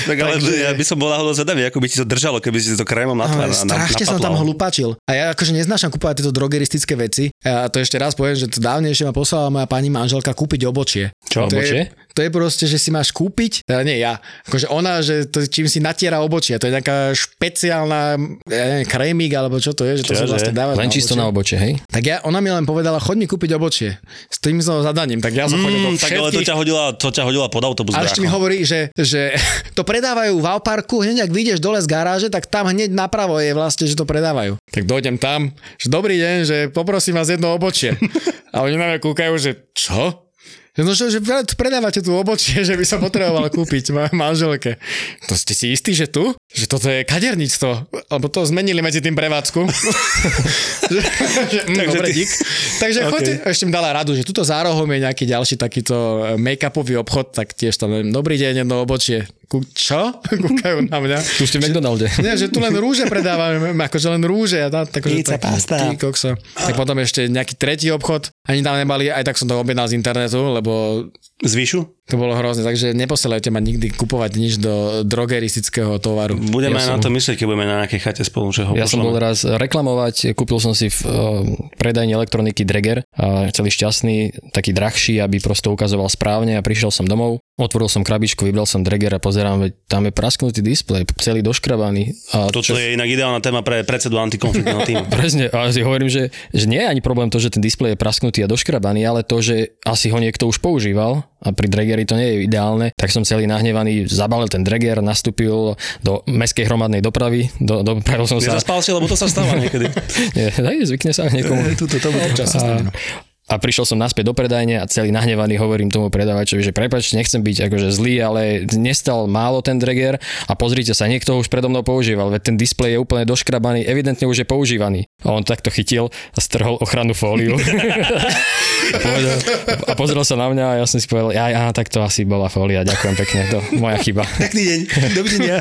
Tak ale ja by som bol náhodou zvedavý, ako by ti to držalo, keby si to krémom na tvár Ale na, strašne som tam hlupačil. A ja akože neznášam kúpovať tieto drogeristické veci. A to ešte raz poviem, že to dávnejšie ma poslala moja pani manželka kúpiť obočie. Čo, to obočie? Je, to je proste, že si máš kúpiť, teda nie ja, akože ona, že to, čím si natiera obočie, to je nejaká špeciálna ja neviem, krémik, alebo čo to je, že to sa vlastne dáva len čisto na obočie, hej? Tak ja, ona mi len povedala, choď mi kúpiť obočie. S tým som zadaním, tak ja som chodil do Mm, tak ale to všetkých ťa hodila, to ťa hodila pod autobus. a ešte mi hovorí, že, že to predávajú v Alparku, hneď ak vyjdeš dole z garáže, tak tam hneď napravo je vlastne, že to predávajú. Tak dojdem tam, že dobrý deň, že poprosím vás jedno obočie. A oni na mňa kúkajú, že čo? No, že, že predávate tu obočie, že by som potreboval kúpiť mojej manželke. To ste si istí, že tu? Že toto je kaderníctvo. Alebo to zmenili medzi tým prevádzku. mm, Takže dobre, ty- dík. Takže OK. okay. ešte mi dala radu, že tuto za rohom je nejaký ďalší takýto eh, make-upový obchod, tak tiež tam, neviem, dobrý deň, jedno obočie. Kú, čo? Kúkajú na mňa. Tu ste v McDonalde. Nie, že tu len rúže predávame, akože len rúže. A tak, Pizza, pasta. Ty, kokso. Tak potom ešte nejaký tretí obchod, ani tam nemali, aj tak som to objednal z internetu, lebo Z výšu? To bolo hrozné, takže neposielajte ma nikdy kupovať nič do drogeristického tovaru. Budeme Ja aj na som- to myslieť, keď budeme na nejakej chate spolu, že ho Ja som bol raz reklamovať, kúpil som si v uh, predajni elektroniky Dreger, a celý šťastný, taký drahší, aby prosto ukazoval správne a prišiel som domov, otvoril som krabičku, vybral som Dreger a pozerám, veď tam je prasknutý displej, celý doškrabaný. A Toto je inak ideálna téma pre predsedu antikonfliktného týmu. Presne, a ja si hovorím, že, že nie je ani problém to, že ten displej je prasknutý a doškrabaný, ale to, že asi ho niekto už používal a pri Dregeri to nie je ideálne, tak som celý nahnevaný, zabalil ten Dreger, nastúpil do mestskej hromadnej dopravy, do, dopravil som sa... Nezaspal si, lebo to sa stáva niekedy. Nie, zvykne sa niekomu. Tuto, to stane, no. A prišiel som naspäť do predajne a celý nahnevaný hovorím tomu predávačovi, že prepač, nechcem byť akože zlý, ale nestal málo ten dreger a pozrite sa, niekto ho už predo mnou používal, veď ten displej je úplne doškrabaný, evidentne už je používaný. A on takto chytil a strhol ochrannú fóliu. Povedal- a pozrel sa na mňa a ja som si povedal, ja, ja, tak to asi bola fólia, ďakujem pekne, to moja chyba. Pekný deň, dovidenia.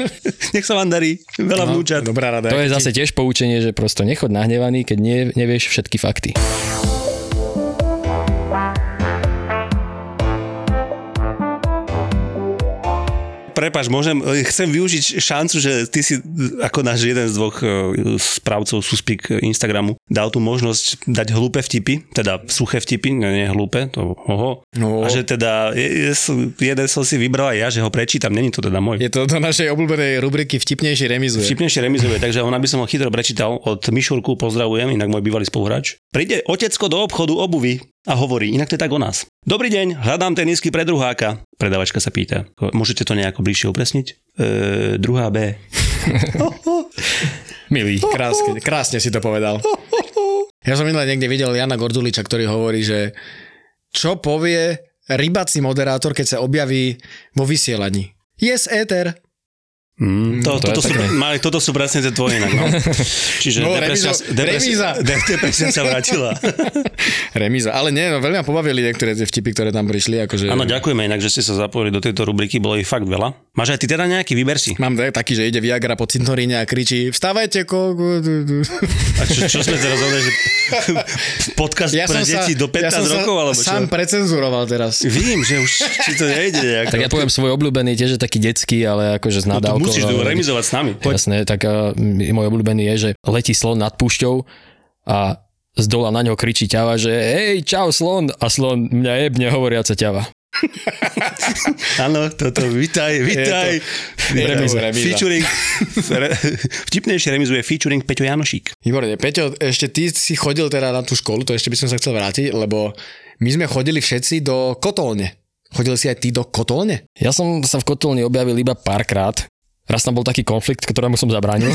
Nech sa vám darí. Veľa No, vnúčat. Dobrá rada. To je zase tiež poučenie, že prosto nechod nahnevaný, keď nie, nevieš všetky fakty. Prepač, môžem, e, chcem využiť šancu, že ty si ako náš jeden z dvoch e, správcov Suspik Instagramu dal tu možnosť dať hlúpe vtipy, teda suché vtipy, nie, nie hlúpe, to oho. No. A že teda je, jeden som si vybral aj ja, že ho prečítam, není to teda môj. Je to do našej obľúbenej rubriky vtipnejšie remizuje. Vtipnejšie remizuje, takže ona by som ho chytro prečítal. Od Mišurku pozdravujem, inak môj bývalý spoluhráč. Príde otecko do obchodu obuvy a hovorí, inak to je tak o nás. Dobrý deň, hľadám tenisky pre druháka. Predavačka sa pýta, môžete to nejako bližšie upresniť? E, druhá B. Milý. Krásne, krásne si to povedal. Ja som minule niekde videl Jana Gorduliča, ktorý hovorí, že čo povie rybací moderátor, keď sa objaví vo vysielaní. Yes, éter. Mm, to, to toto, sú, mali, toto sú presne tie tvoje inak, no. Čiže No, depresia, remízo- depresia, remíza. depresia sa vrátila. Remíza. Ale nie, no, veľmi ma pobavili niektoré tie vtipy, ktoré tam prišli. Akože... Áno, ďakujeme inak, že ste sa zapojili do tejto rubriky, bolo ich fakt veľa. Máš aj ty teda nejaký, vyber si. Mám tak- taký, že ide Viagra po cintoríne a kričí vstávajte, ko... A čo, čo sme teraz hovorili, že podcast Ja pre deti do 15 ja som rokov, alebo čo? sám precenzuroval teraz. Vím, že už či to nejde nejak. Tak ja poviem svoj obľúbený, tiež je taký detský, ale akože s no, to nadávkou. musíš tu no, remizovať s nami. Poď. Jasné, tak uh, môj obľúbený je, že letí slon nad púšťou a z dola na ňo kričí ťava, že hej, čau slon a slon mňa jebne hovoriaca ťava. Áno, toto, vitaj, vitaj. je to remíza. Featuring, re- vtipnejšie remizuje featuring Peťo Janošík. Výborne. Peťo, ešte ty si chodil teda na tú školu, to ešte by som sa chcel vrátiť, lebo my sme chodili všetci do kotolne. Chodili si aj ty do kotolne? Ja som sa v kotolni objavil iba párkrát. Raz tam bol taký konflikt, ktorému som zabránil.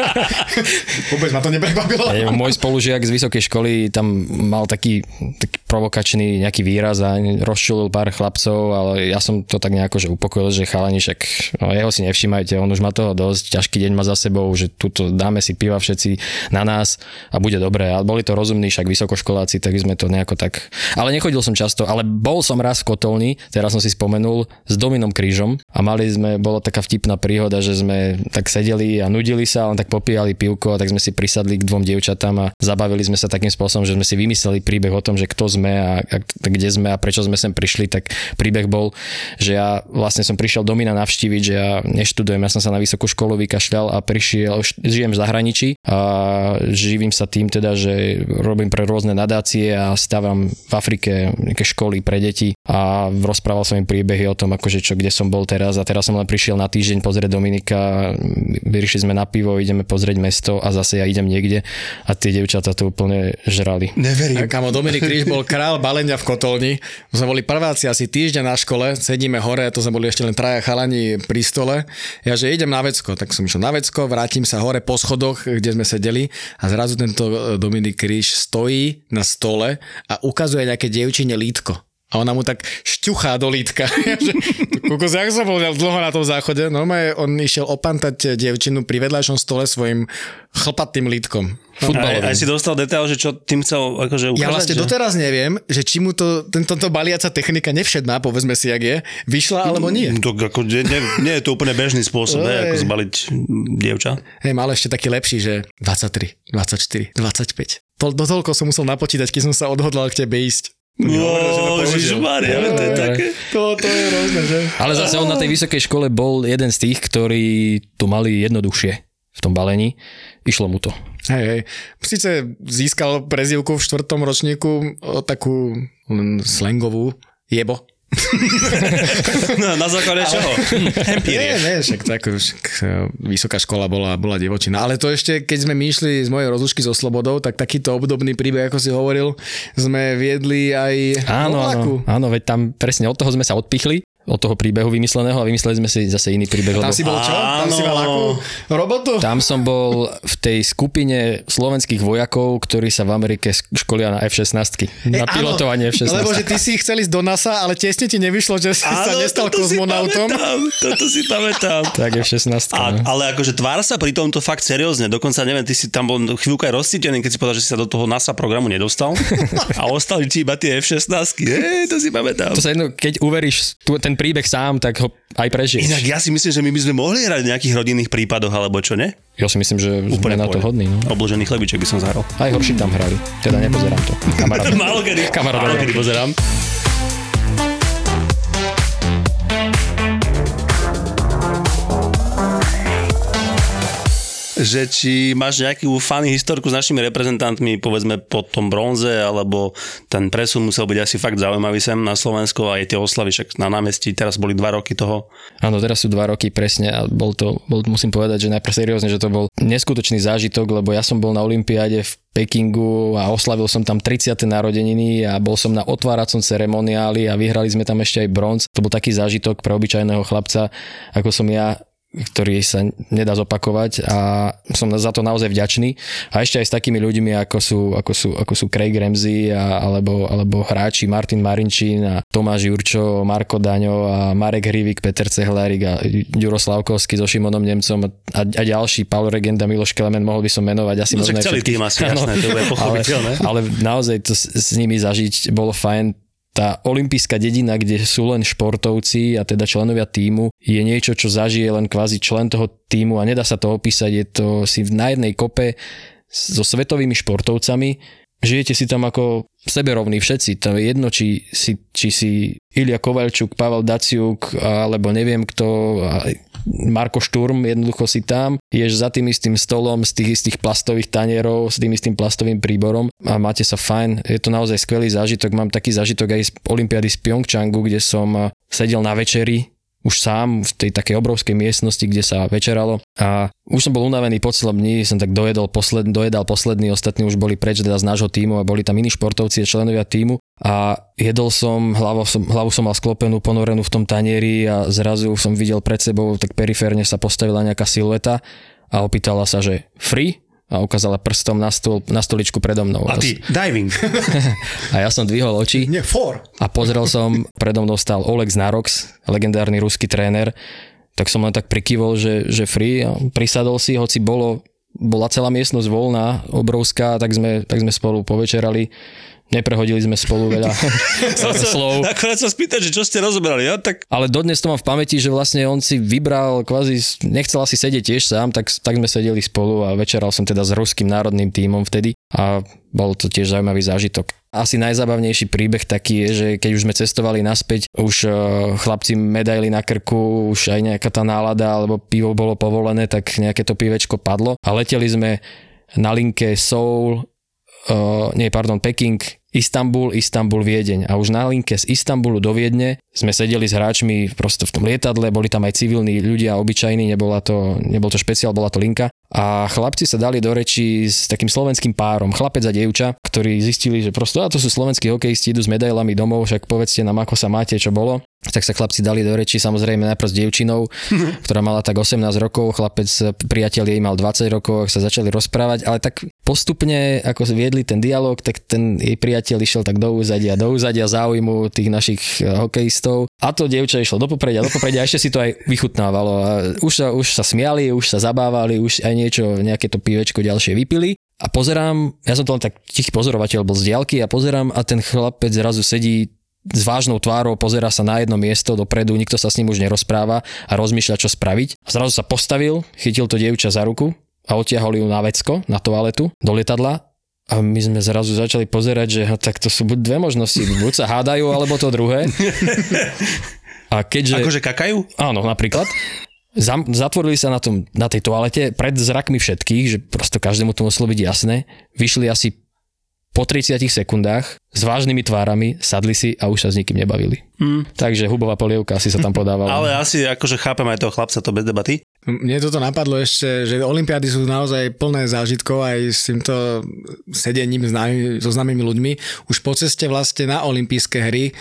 Vôbec ma to neprekvapilo. Môj spolužiak z vysokej školy tam mal taký, taký provokačný nejaký výraz a rozčulil pár chlapcov, ale ja som to tak nejako že upokojil, že chalani, však no, jeho si nevšimajte, on už má toho dosť, ťažký deň má za sebou, že tuto dáme si piva všetci na nás a bude dobré. A boli to rozumní, však vysokoškoláci, tak sme to nejako tak... Ale nechodil som často, ale bol som raz v kotolni, teraz som si spomenul, s Dominom Krížom a mali sme, bola taká vtipná príhoda, že sme tak sedeli a nudili sa, len tak popíjali pivko a tak sme si prisadli k dvom dievčatám a zabavili sme sa takým spôsobom, že sme si vymysleli príbeh o tom, že kto sme a, a kde sme a prečo sme sem prišli, tak príbeh bol, že ja vlastne som prišiel Domina navštíviť, že ja neštudujem, ja som sa na vysokú školu vykašľal a prišiel, žijem v zahraničí a živím sa tým teda, že robím pre rôzne nadácie a stávam v Afrike nejaké školy pre deti a rozprával som im príbehy o tom, akože čo, kde som bol teraz a teraz som len prišiel na týždeň pozrieť Dominika, vyrišli sme na pivo, ideme pozrieť mesto a zase ja idem niekde a tie devčatá to úplne žrali. A kamo, Dominik Kríž bol král balenia v kotolni. My sme boli prváci asi týždeň na škole, sedíme hore, to sme boli ešte len traja chalani pri stole. Ja, že idem na vecko, tak som išiel na vecko, vrátim sa hore po schodoch, kde sme sedeli a zrazu tento e, Dominik Kríž stojí na stole a ukazuje nejaké dievčine lítko. A ona mu tak šťuchá do lítka. Kukos, jak som bol dlho na tom záchode, normálne on išiel opantať dievčinu pri vedľajšom stole svojim chlpatým lítkom. Aj, Futbalový. aj si dostal detail, že čo tým chcel akože ukázať? Ja vlastne že... doteraz neviem, že či mu to, tento to baliaca technika nevšedná, povedzme si, jak je, vyšla alebo nie. To, ako, nie, nie, nie je to úplne bežný spôsob, ne, ako zbaliť dievča. Hej, mal ešte taký lepší, že 23, 24, 25. To, do toľko som musel napočítať, keď som sa odhodlal k tebe ísť. No, Ježišmaria, to je také. To, to je rôzne, že? Ale zase on na tej vysokej škole bol jeden z tých, ktorí to mali jednoduchšie v tom balení. Išlo mu to. Hej, hej. Sice získal prezivku v štvrtom ročníku o takú len slangovú jebo. No, na základe čoho? Nie, nie, však tak už k- vysoká škola bola, bola divočina. Ale to ešte, keď sme my išli z mojej rozlušky so Slobodou, tak takýto obdobný príbeh, ako si hovoril, sme viedli aj Áno, vo vlaku. áno, áno, veď tam presne od toho sme sa odpichli, od toho príbehu vymysleného a vymysleli sme si zase iný príbeh. Tam lebo- si bol čo? Tam si mal Áno. akú robotu? Tam som bol v tej skupine slovenských vojakov, ktorí sa v Amerike školia na F-16. E, Na áno, pilotovanie F-16. Lebo že ty si chcel ísť do NASA, ale tesne ti nevyšlo, že si sa nestal toto si kozmonautom. pamätám, Toto si pamätám. Tak F-16. A, no. ale akože tvár sa pri tomto fakt seriózne. Dokonca neviem, ty si tam bol chvíľku aj rozcítený, keď si povedal, že si sa do toho NASA programu nedostal. a ostali ti iba tie F-16. Ej, to si pamätám. To sa jedno, keď uveríš tu, ten príbeh sám, tak ho aj prežiješ. Inak ja si myslím, že my by sme mohli hrať v nejakých rodinných prípadoch, alebo čo, ne? Ja si myslím, že sme na to hodní. No. Obložený chlebiček by som zahral. Aj horší tam hrali. Teda nepozerám to. Kamarát. Málo kedy, Kamarát. málo kedy pozerám. Že či máš nejakú funny historku s našimi reprezentantmi, povedzme po tom bronze, alebo ten presun musel byť asi fakt zaujímavý sem na Slovensko a aj tie oslavy, však na námestí teraz boli dva roky toho. Áno, teraz sú dva roky presne a bol to, bol, musím povedať, že najprv seriózne, že to bol neskutočný zážitok, lebo ja som bol na Olympiáde v Pekingu a oslavil som tam 30. narodeniny a bol som na otváracom ceremoniáli a vyhrali sme tam ešte aj bronz. To bol taký zážitok pre obyčajného chlapca, ako som ja ktorý sa nedá zopakovať a som za to naozaj vďačný. A ešte aj s takými ľuďmi, ako sú, ako sú, ako sú Craig Ramsey a, alebo, alebo hráči Martin Marinčín a Tomáš Jurčo, Marko Daňo a Marek Hrivik, Peter Cehlárik a Ďuro Slavkovský so Šimonom Nemcom a, a ďalší, Paolo Regenda, Miloš Kelemen, mohol by som menovať asi No možno celý tým asi, jasné, to bude ale, pochopiteľné. ale naozaj to s, s nimi zažiť bolo fajn tá olimpijská dedina, kde sú len športovci a teda členovia týmu, je niečo, čo zažije len kvázi člen toho týmu a nedá sa to opísať. Je to si na jednej kope so svetovými športovcami, žijete si tam ako seberovní všetci. To je jedno, či si, či si Ilia Kovalčuk, Pavel Daciuk, alebo neviem kto, Marko Šturm, jednoducho si tam, ješ za tým istým stolom z tých istých plastových tanierov, s tým istým plastovým príborom a máte sa fajn. Je to naozaj skvelý zážitok. Mám taký zážitok aj z Olympiady z Pyeongchangu, kde som sedel na večeri už sám v tej takej obrovskej miestnosti, kde sa večeralo a už som bol unavený po celom dni, som tak dojedol posled, dojedal posledný, ostatní už boli preč teda z nášho týmu a boli tam iní športovci a členovia týmu a jedol som, hlavu som, hlavu som mal sklopenú, ponorenú v tom tanieri a zrazu som videl pred sebou, tak periférne sa postavila nejaká silueta a opýtala sa, že free? A ukázala prstom na, stôl, na stoličku predo mnou. A ty, diving. A ja som dvihol oči Nie, for. a pozrel som, predo mnou stal Oleg Znarox, legendárny ruský tréner, tak som len tak prikývol, že, že free prisadol si, hoci bolo, bola celá miestnosť voľná, obrovská, tak sme, tak sme spolu povečerali. Neprehodili sme spolu veľa slov. Akorát sa spýtať, že čo ste rozoberali, ja? Tak Ale dodnes to mám v pamäti, že vlastne on si vybral, kvázi nechcel asi sedieť tiež sám, tak, tak sme sedeli spolu a večeral som teda s ruským národným tímom vtedy a bol to tiež zaujímavý zážitok. Asi najzabavnejší príbeh taký je, že keď už sme cestovali naspäť, už uh, chlapci medaily na krku, už aj nejaká tá nálada alebo pivo bolo povolené, tak nejaké to pivečko padlo a leteli sme na linke Seoul, uh, nie, pardon, Peking, Istanbul, Istanbul, Viedeň. A už na linke z Istanbulu do Viedne sme sedeli s hráčmi prosto v tom lietadle, boli tam aj civilní ľudia, obyčajní, nebola to, nebol to špeciál, bola to linka. A chlapci sa dali do reči s takým slovenským párom, chlapec a dievča, ktorí zistili, že prosto, a to sú slovenskí hokejisti, idú s medailami domov, však povedzte nám, ako sa máte, čo bolo. Tak sa chlapci dali do reči, samozrejme najprv s dievčinou, ktorá mala tak 18 rokov, chlapec, priateľ jej mal 20 rokov, sa začali rozprávať, ale tak postupne, ako viedli ten dialog, tak ten jej priateľ išiel tak do úzadia, do úzadia záujmu tých našich eh, hokejistov a to dievča išlo do popredia, do popredia a ešte si to aj vychutnávalo. A už, sa, už sa smiali, už sa zabávali, už aj niečo, nejaké to pivečko ďalšie vypili. A pozerám, ja som to len tak tichý pozorovateľ bol z diaľky a pozerám a ten chlapec zrazu sedí s vážnou tvárou, pozera sa na jedno miesto dopredu, nikto sa s ním už nerozpráva a rozmýšľa, čo spraviť. A zrazu sa postavil, chytil to dievča za ruku a odtiahol ju na vecko, na toaletu, do lietadla A my sme zrazu začali pozerať, že tak to sú buď dve možnosti, buď sa hádajú, alebo to druhé. A keďže... Akože kakajú? Áno, napríklad. Zam, zatvorili sa na, tom, na tej toalete pred zrakmi všetkých, že prosto každému to muselo byť jasné. Vyšli asi po 30 sekundách s vážnymi tvárami, sadli si a už sa s nikým nebavili. Mm. Takže hubová polievka asi sa tam podávala. Ale asi akože chápem aj toho chlapca, to bez debaty. Mne toto napadlo ešte, že Olympiády sú naozaj plné zážitkov aj s týmto sedením nami, so známymi ľuďmi. Už po ceste vlastne na olympijské hry e,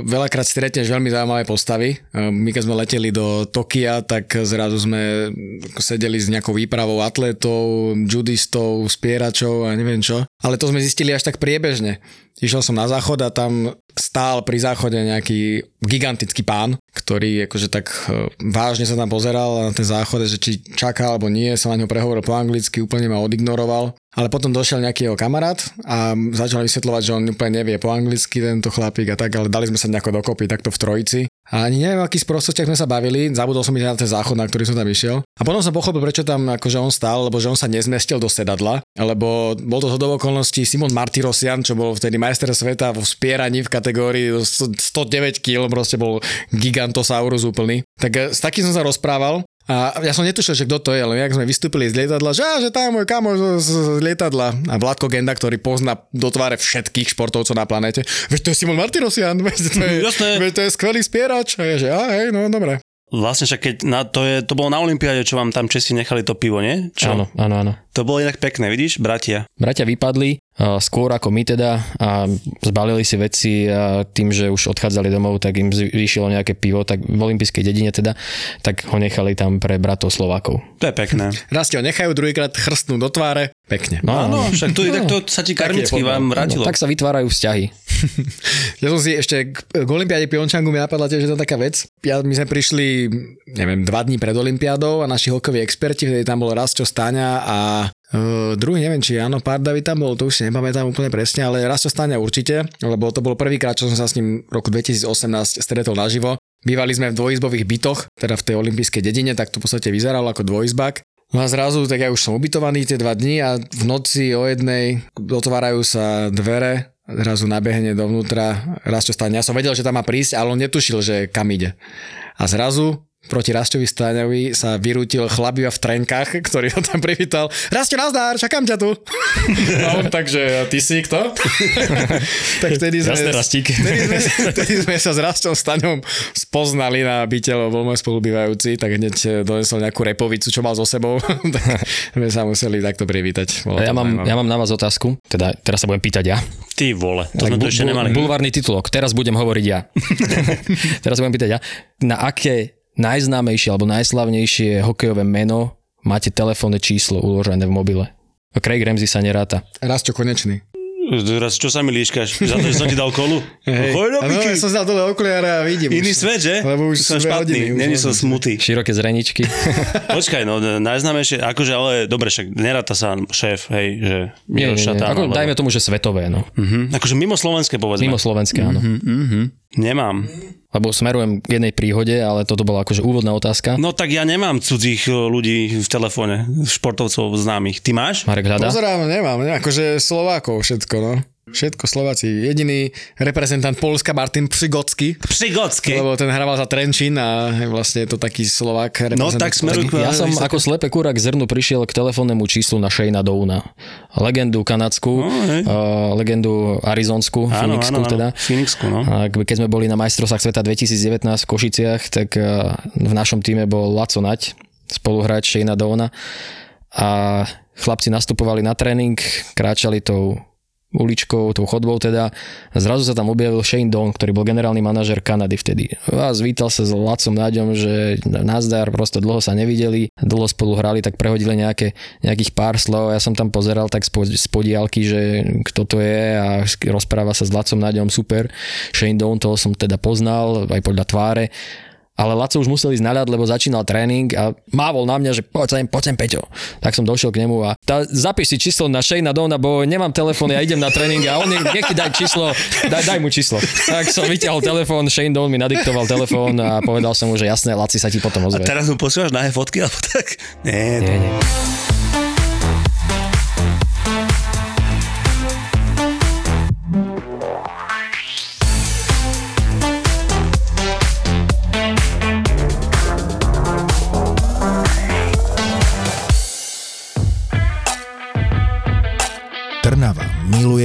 veľakrát stretneš veľmi zaujímavé postavy. E, my keď sme leteli do Tokia, tak zrazu sme sedeli s nejakou výpravou atletov, judistov, spieračov a neviem čo. Ale to sme zistili až tak priebežne. Išiel som na záchod a tam stál pri záchode nejaký gigantický pán, ktorý akože tak e, vážne sa tam pozeral na ten záchod, že či čaká alebo nie, som na ňo prehovoril po anglicky, úplne ma odignoroval. Ale potom došiel nejaký jeho kamarát a začal vysvetľovať, že on úplne nevie po anglicky tento chlapík a tak, ale dali sme sa nejako dokopy takto v trojici. A ani neviem, aký sprostostiach sme sa bavili, zabudol som ísť na ten záchod, na ktorý som tam išiel. A potom som pochopil, prečo tam akože on stál, lebo že on sa nezmestil do sedadla, lebo bol to zhodov okolností Simon Martirosian, čo bol vtedy majster sveta vo spieraní v kategórii 109 kg, proste bol gigantosaurus úplný. Tak eh, s takým som sa rozprával a ja som netušil, že kto to je, ale jak sme vystúpili z lietadla, že, že tam môj kamo z, z, lietadla. A Vládko Genda, ktorý pozná do tváre všetkých športovcov na planete. Veď to je Simon Martirosian, veď to je, veď to je skvelý spierač. A je, že á, hej, no dobre. Vlastne však keď na, to, je, to bolo na Olympiáde, čo vám tam Česi nechali to pivo, nie? Čo? Áno, áno, áno. To bolo inak pekné, vidíš, bratia. Bratia vypadli, skôr ako my teda a zbalili si veci a tým, že už odchádzali domov, tak im vyšlo nejaké pivo, tak v olympijskej dedine teda, tak ho nechali tam pre bratov Slovákov. To je pekné. Raz ho nechajú, druhýkrát chrstnú do tváre. Pekne. No, áno, však tu, no, tak to sa ti karmicky vám vrátilo. No, tak sa vytvárajú vzťahy. ja som si ešte k, k Olympiáde Piončangu mi napadla tiež jedna taká vec. Ja, my sme prišli, neviem, dva dní pred Olympiádou a naši hokoví experti, vtedy tam bol Rastio Stáňa a Uh, druhý neviem, či áno, pár David tam bol, to už si nepamätám úplne presne, ale raz to stane určite, lebo to bol prvýkrát, čo som sa s ním v roku 2018 stretol naživo. Bývali sme v dvojizbových bytoch, teda v tej olympijskej dedine, tak to v podstate vyzeralo ako dvojizbak. No a zrazu, tak ja už som ubytovaný tie dva dni a v noci o jednej otvárajú sa dvere, zrazu nabehne dovnútra, raz čo stane. Ja som vedel, že tam má prísť, ale on netušil, že kam ide. A zrazu proti Rastovi Stáňovi sa vyrútil chlap v trenkách, ktorý ho tam privítal. Rasto, nazdár, čakám ťa tu. On takže, ty si kto? tak vtedy sme, vtedy sme, vtedy sme sa s Rastom Staňom spoznali na byte, lebo bol môj spolubývajúci, tak hneď donesol nejakú repovicu, čo mal so sebou. tak sme sa museli takto privítať. ja, mám, ja mám na vás otázku, teda teraz sa budem pýtať ja. Ty vole, to tak sme to ešte nemali. Bulvárny titulok, teraz budem hovoriť ja. teraz budem pýtať ja. Na aké najznámejšie alebo najslavnejšie hokejové meno máte telefónne číslo uložené v mobile. Craig Ramsey sa neráta. Rastio Konečný. Teraz čo sa mi líškaš? Za to, že som ti dal kolu? Hej. no, ja som dal dole okuliare a vidím. Iný už, svet, že? Lebo už som špatný, není som smutý. Široké zreničky. Počkaj, no najznámejšie, akože ale dobre, však neráta sa šéf, hej, že nie, nie, nie. Ako, alebo... Dajme tomu, že svetové, no. Uh-huh. Akože mimo slovenské, povedzme. Mimo slovenské, áno. Uh-huh, uh-huh. Nemám lebo smerujem k jednej príhode, ale toto bola akože úvodná otázka. No tak ja nemám cudzích e, ľudí v telefóne, športovcov známych. Ty máš? Marek hľadá? Pozerám, nemám, akože Slovákov všetko, no. Všetko Slováci. Jediný reprezentant Polska Martin Přigocky. Přigocky. Lebo ten hrával za Trenčín a vlastne je to taký Slovák. No tak smeruj Ja som ako slepé kúrak zrnu prišiel k telefónnemu číslu na Shayna Downa. Legendu kanadskú, no, uh, legendu arizonsku, Phoenixku áno, teda. Phoenixku, no. A keď sme boli na majstrovstvách sveta 2019 v Košiciach, tak uh, v našom týme bol Laco Nať, spoluhráč Shayna Downa. A chlapci nastupovali na tréning, kráčali tou uličkou, tou chodbou teda. Zrazu sa tam objavil Shane Don, ktorý bol generálny manažer Kanady vtedy. A zvítal sa s Lacom Náďom, že nazdar, proste dlho sa nevideli, dlho spolu hrali, tak prehodili nejaké, nejakých pár slov. Ja som tam pozeral tak z podiálky, že kto to je a rozpráva sa s Lacom Náďom, super. Shane Don, toho som teda poznal, aj podľa tváre ale Laco už musel ísť na ľad, lebo začínal tréning a mávol na mňa, že poď sem, poď sem, Peťo. Tak som došiel k nemu a tá, zapíš si číslo na Shane Dona, bo nemám telefón, ja idem na tréning a on nech, nech daj číslo, daj, daj mu číslo. Tak som vyťahol telefón, Shane Don mi nadiktoval telefón a povedal som mu, že jasné, Laci sa ti potom ozve. A teraz mu posielaš na fotky alebo tak? Nie, nie, nie.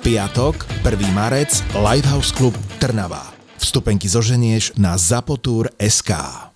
Piatok, 1. marec, Lighthouse Club Trnava. Vstupenky zoženieš na zapotur.sk.